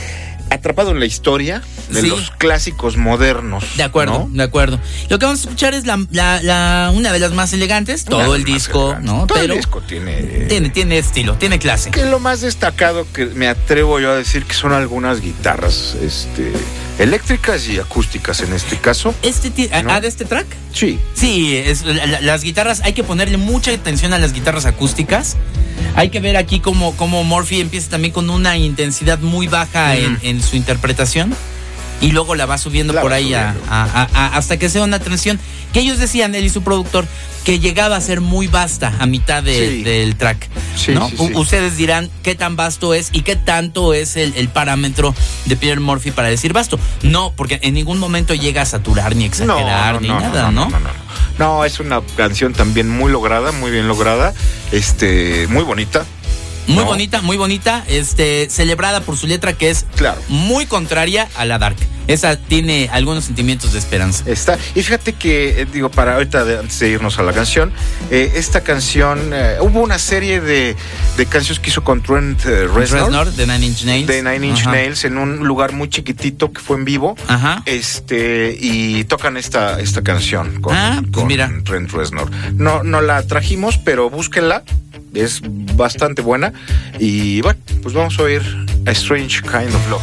atrapado en la historia de Sí. los clásicos modernos. De acuerdo, ¿no? de acuerdo. Lo que vamos a escuchar es la, la, la- una de las más elegantes, todo el disco, ¿no? Todo Pero el disco tiene. tiene, tiene estilo, tiene clase. Que lo más destacado que me atrevo yo a decir que son algunas guitarras este, eléctricas y acústicas en este caso. Este ¿No? ¿Ah, de este track? Sí. Sí, es, la- las guitarras, hay que ponerle mucha atención a las guitarras acústicas. Hay que ver aquí cómo, cómo Murphy empieza también con una intensidad muy baja en, en su interpretación. Y luego la va subiendo La por va ahí a- subiendo. a- a- a- hasta que sea una tensión que ellos decían, él y su productor, que llegaba a ser muy vasta a mitad de- Sí. del track. Sí, ¿no? sí. Ustedes dirán qué tan vasto es y qué tanto es el, el parámetro de Peter Murphy para decir vasto. No, porque en ningún momento llega a saturar ni exagerar ni nada, ¿no? No, no, no. No, es una canción también muy lograda, muy bien lograda, este, muy bonita. Muy bonita, muy bonita, este, celebrada por su letra que es Claro. muy contraria a la dark. Esa tiene algunos sentimientos de esperanza. Está. Y fíjate que, eh, digo, para ahorita, de- antes de irnos a la canción, eh, esta canción, eh, hubo una serie de, de canciones que hizo con Trent Reznor, Reznor, de Nine Inch Nails. de Nine Inch Ajá. Nails en un lugar muy chiquitito que fue en vivo. Ajá. Este, y tocan esta, esta canción con, Ah, pues con mira. Trent Reznor. No, no la trajimos, pero búsquenla. Es bastante buena. Y bueno, pues vamos a oír A Strange Kind of Love.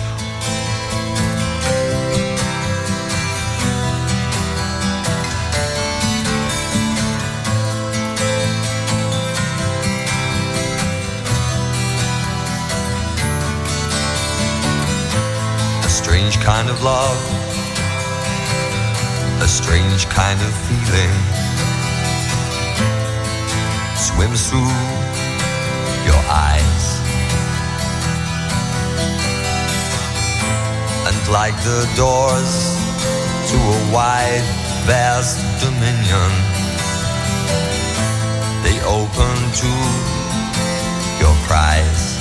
Kind of love, a strange kind of feeling swims through your eyes. And like the doors to a wide, vast dominion, they open to your cries.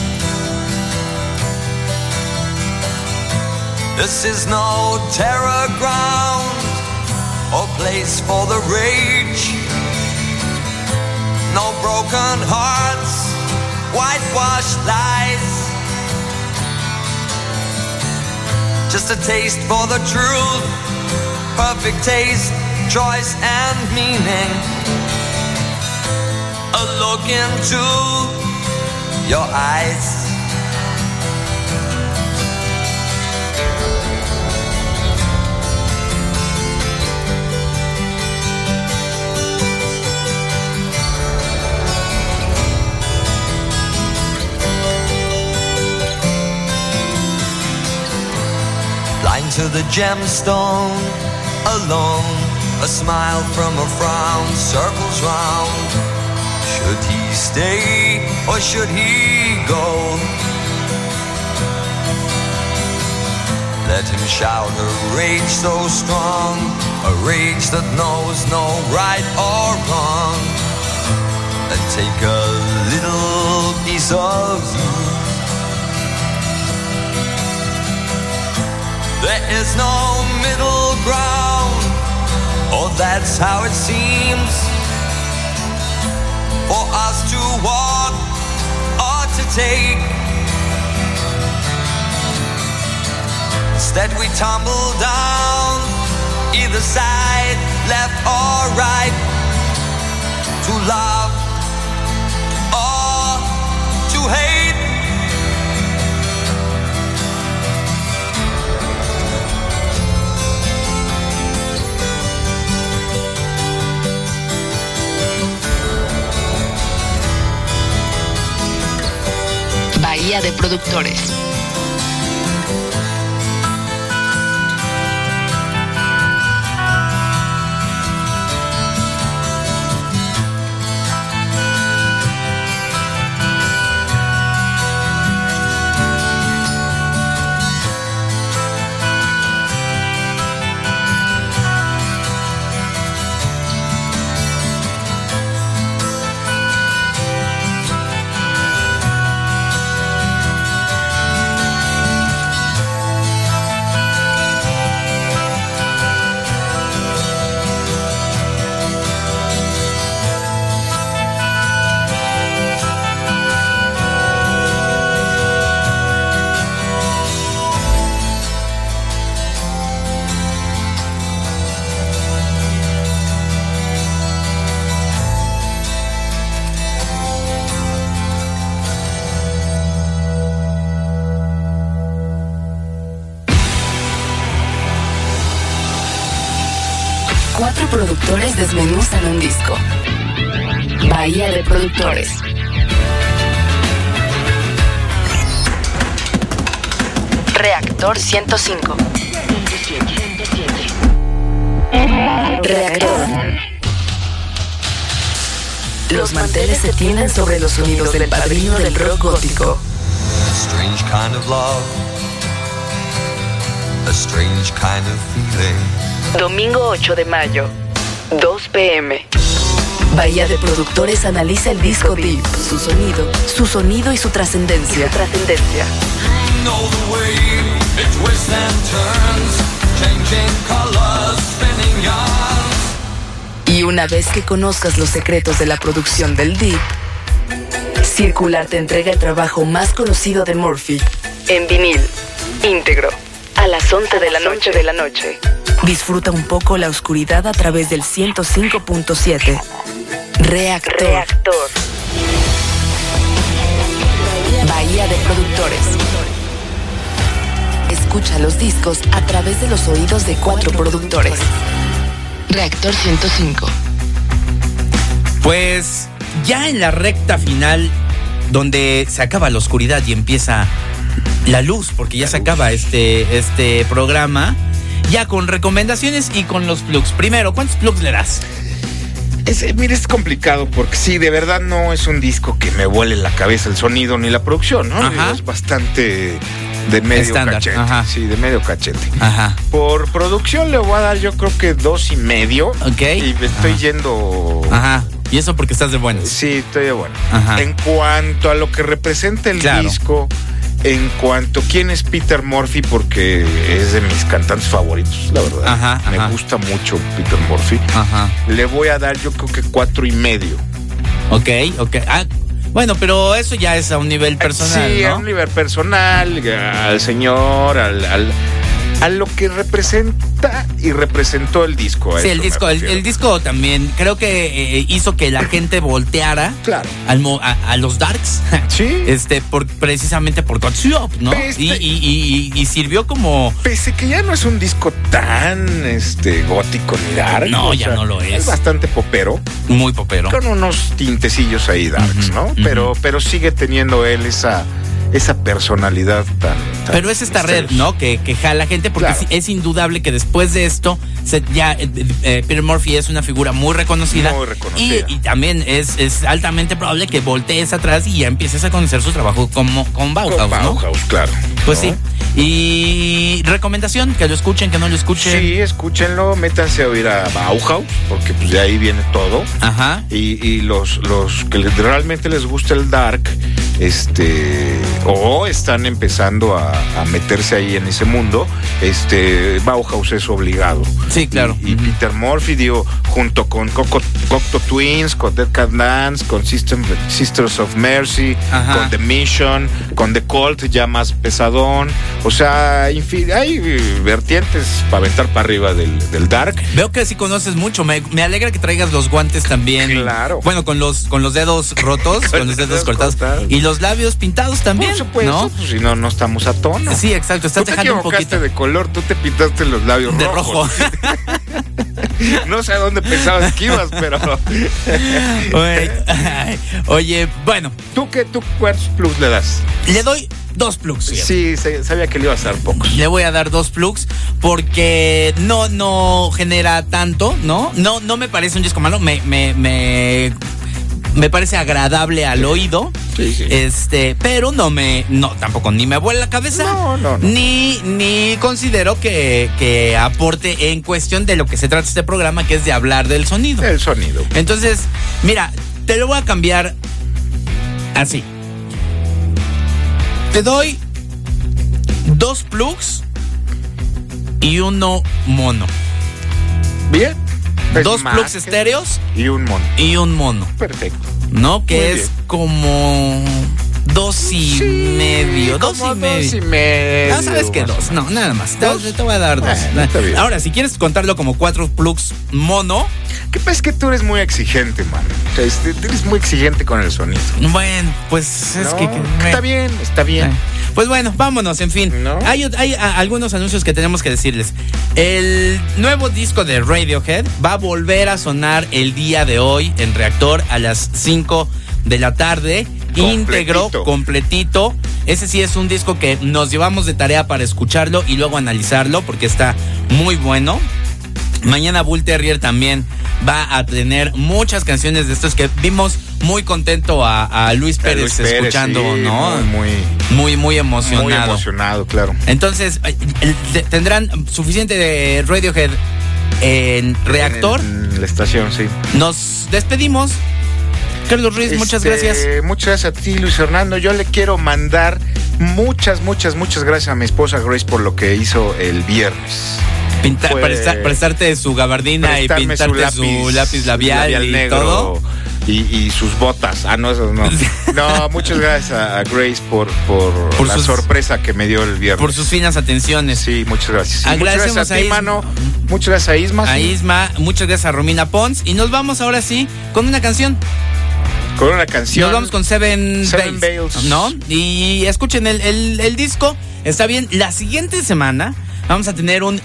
This is no terror ground or place for the rage. No broken hearts, whitewashed lies. Just a taste for the truth, perfect taste, choice, and meaning. A look into your eyes. Blind to the gemstone, alone. A smile from a frown circles round. Should he stay or should he go? Let him shout a rage so strong, a rage that knows no right or wrong. And take a little piece of you. There is no middle ground, or that's how it seems. For us to walk or to take. Instead, we tumble down either side, left or right, to love or to hate. De Productores. 105. Reactor. Los manteles se tienden sobre los sonidos del padrino del rock gótico. A strange kind of love, a strange kind of feeling. Domingo 8 de mayo, 2 pm. Bahía de Productores analiza el disco Deep, su sonido, su sonido y su trascendencia. trascendencia. Know the way it twists and turns. changing colors, spinning yarns. Y una vez que conozcas los secretos de la producción del Deep, Circular te entrega el trabajo más conocido de Murphy. En vinil, íntegro, a las 11 de la noche de la noche. Disfruta un poco la oscuridad a través del 105.7. Reactor. Bahía de productores. Escucha los discos a través de los oídos de cuatro productores. Reactor 105. Pues ya en la recta final, donde se acaba la oscuridad y empieza la luz, porque ya se acaba este, este programa, ya con recomendaciones y con los plugs. Primero, ¿cuántos plugs le das? Es, eh, mira, es complicado porque sí, de verdad no es un disco que me vuele la cabeza el sonido ni la producción, ¿no? Ajá. Es bastante de medio cachete. ajá. Sí, de medio cachete. Ajá. Por producción le voy a dar yo creo que dos y medio. Ok. Y me estoy Ajá. yendo... Ajá. Y eso porque estás de buenas. Sí, estoy de bueno. Ajá. En cuanto a lo que representa el Claro. disco, en cuanto a quién es Peter Murphy, porque es de mis cantantes favoritos, la verdad. Ajá, Me ajá. gusta mucho Peter Murphy. Ajá. Le voy a dar yo creo que cuatro y medio. Ok, ok. Ah, bueno, pero eso ya es a un nivel personal, sí, ¿no? a un nivel personal, al señor, al, al- a lo que representa y representó el disco. Sí, el disco, el, disco también creo que eh, hizo que la gente volteara Claro. al mo- a, a los darks. [LAUGHS] Sí. Este, por, precisamente por Gottschalk, ¿no? Este- Y, y- y- y sirvió como. Pese que ya no es un disco tan este gótico ni dark. No, ya no lo es. Es bastante popero. Muy popero. Con unos tintecillos ahí darks, ¿no? Pero, pero sigue teniendo él esa, esa personalidad tan. tan Pero es esta red. ¿no? Que, que jala gente, porque Claro. es indudable que después de esto, se- ya eh, eh, Peter Murphy es una figura muy reconocida. Muy reconocida. Y, y también es, es altamente probable que voltees atrás y ya empieces a conocer su trabajo como, con Bauhaus, Con ¿no? Bauhaus, claro. Pues ¿no? sí. Y recomendación, que lo escuchen, que no lo escuchen. Sí, escúchenlo, métanse a oír a Bauhaus, porque pues de ahí viene todo. Ajá. Y, y los, los que realmente les gusta el dark, este, o están empezando a, a meterse ahí en ese mundo, este, Bauhaus es obligado. Sí, claro. Y. Peter Murphy, digo, junto con Coco- Cocteau Twins, con Dead Cat Dance, con System- Sisters of Mercy, Ajá. con The Mission, con The Cult, ya más pesadón. O sea, hay vertientes para aventar para arriba del, del dark. Veo que sí conoces mucho. Me, me alegra que traigas los guantes también. Claro. Bueno, con los, con los dedos rotos, [LAUGHS] con, los dedos cortados. cortados. Y los labios pintados también. Por supuesto, ¿no? pues si no, no estamos a tono. Sí, exacto. Estás Tú te dejando un equivocaste poquito de color, tú te pintaste los labios de rojos. rojo. [LAUGHS] No sé a dónde pensabas que ibas, pero. [LAUGHS] Oye, bueno, ¿Tú qué, tú cuántos plus le das? le doy dos plugs. Sí, sabía que le iba a dar pocos. Le voy a dar dos plugs porque no, no genera tanto, ¿no? No, no me parece un disco malo, me, me, me, me parece agradable al oído. Sí, sí. Este, pero no me, no, tampoco ni me vuela la cabeza. No, no, no. Ni, ni considero que, que aporte en cuestión de lo que se trata este programa, que es de hablar del sonido. El sonido. Entonces, mira, te lo voy a cambiar así. Te doy dos plugs y uno mono. Bien. Dos plugs estéreos Y un mono. y un mono. Perfecto. ¿No? Que Muy es bien. como dos y medio. Dos y medio. Dos y medio. Ah, ¿sabes qué? Dos. No, nada más. Te, ¿Dos? te voy a dar dos. Bueno, está bien. Ahora, si quieres contarlo como cuatro plugs mono, ¿Qué pasa? Es que tú eres muy exigente, man. O sea, este, eres muy exigente con el sonido. bueno, pues es No, que... que- Está bien, está bien. Eh, Pues bueno, vámonos, en fin. ¿No? Hay, hay, a- algunos anuncios que tenemos que decirles. El nuevo disco de Radiohead va a volver a sonar el día de hoy en Reactor a las 5 de la tarde. Íntegro, Completito. completito. Ese sí es un disco que nos llevamos de tarea para escucharlo y luego analizarlo porque está muy bueno. Mañana Bull Terrier también va a tener muchas canciones de estos que vimos muy contento a, a Luis Pérez Luis Pérez, escuchando, sí, ¿no? Muy, muy, Muy, emocionado. muy emocionado, claro. Entonces, te- tendrán suficiente de Radiohead en Reactor. En la estación, sí. Nos despedimos. Carlos Ruiz, muchas Este, gracias. Muchas gracias a ti, Luis Fernando. Yo le quiero mandar muchas, muchas, muchas gracias a mi esposa Grace por lo que hizo el viernes. Pinta- fue presta- prestarte su gabardina y pintarte su lápiz, labial, y negro todo. Y, y sus botas. Ah, no, eso no. [LAUGHS] No, muchas gracias a, Grace por, por, Por la sus- sorpresa que me dio el viernes. Por sus finas atenciones. Sí, muchas gracias. Muchas gracias a, ti, Isma. mano. Muchas gracias a Isma. A. Isma, muchas gracias a Romina Pons. Y nos vamos ahora sí con una canción. Con una canción. Nos vamos con Seven, Seven Bales, Bales. ¿No? Y escuchen el, el- el disco. Está bien. La siguiente semana vamos a tener un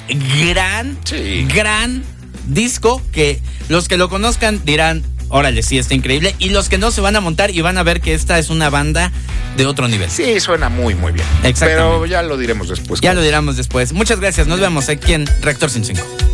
gran, Sí. gran disco que los que lo conozcan dirán, órale, sí, está increíble. Y los que no se van a montar y van a ver que esta es una banda de otro nivel. Sí, suena muy, muy bien. Exactamente. Pero ya lo diremos después. Ya lo diremos después. Muchas gracias. Nos vemos aquí en Reactor 105.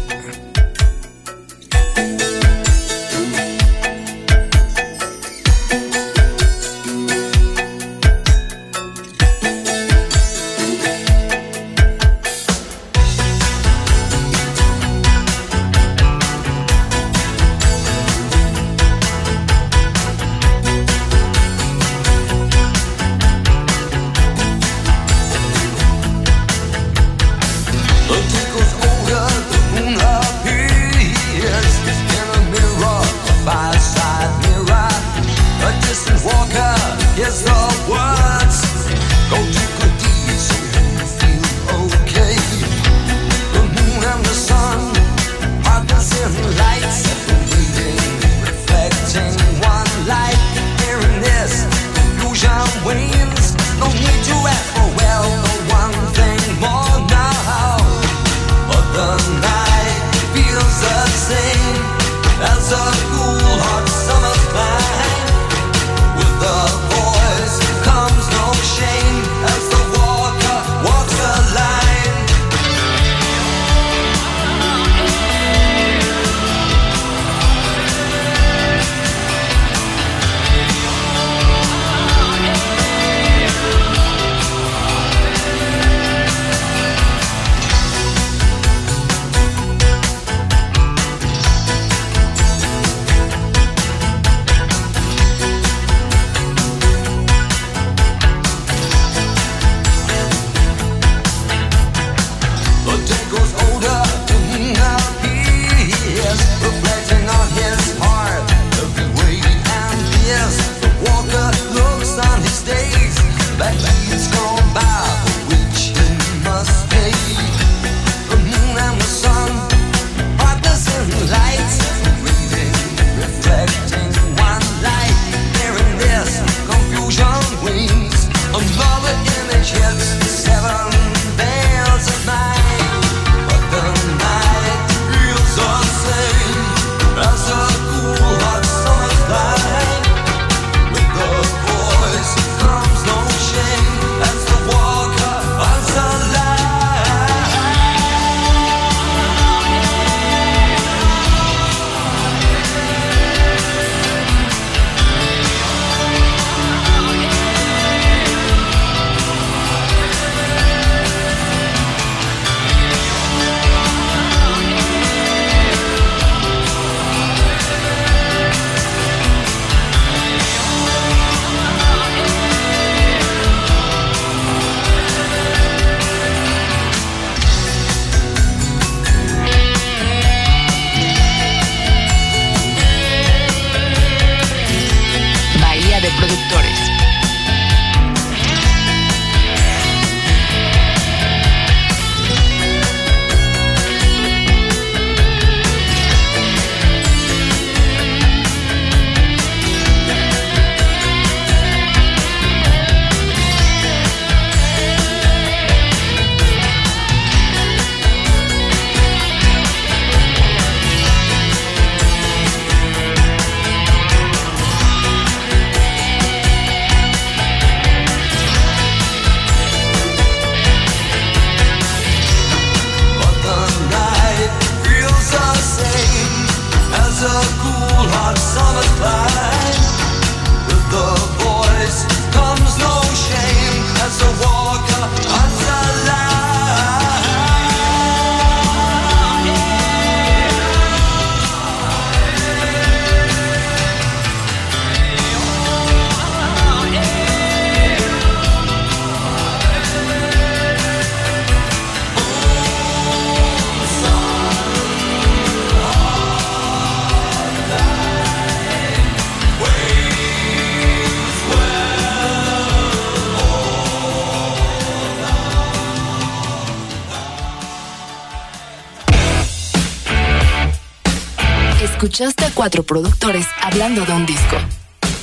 Cuatro productores hablando de un disco,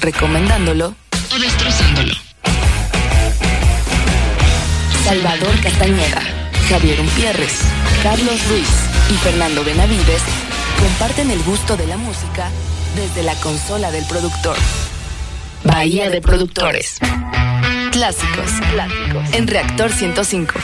recomendándolo o destrozándolo. Salvador Castañeda, Javier Umpierres, Carlos Ruiz y Fernando Benavides comparten el gusto de la música desde la consola del productor. Bahía de Productores. Clásicos. Clásicos. En Reactor 105.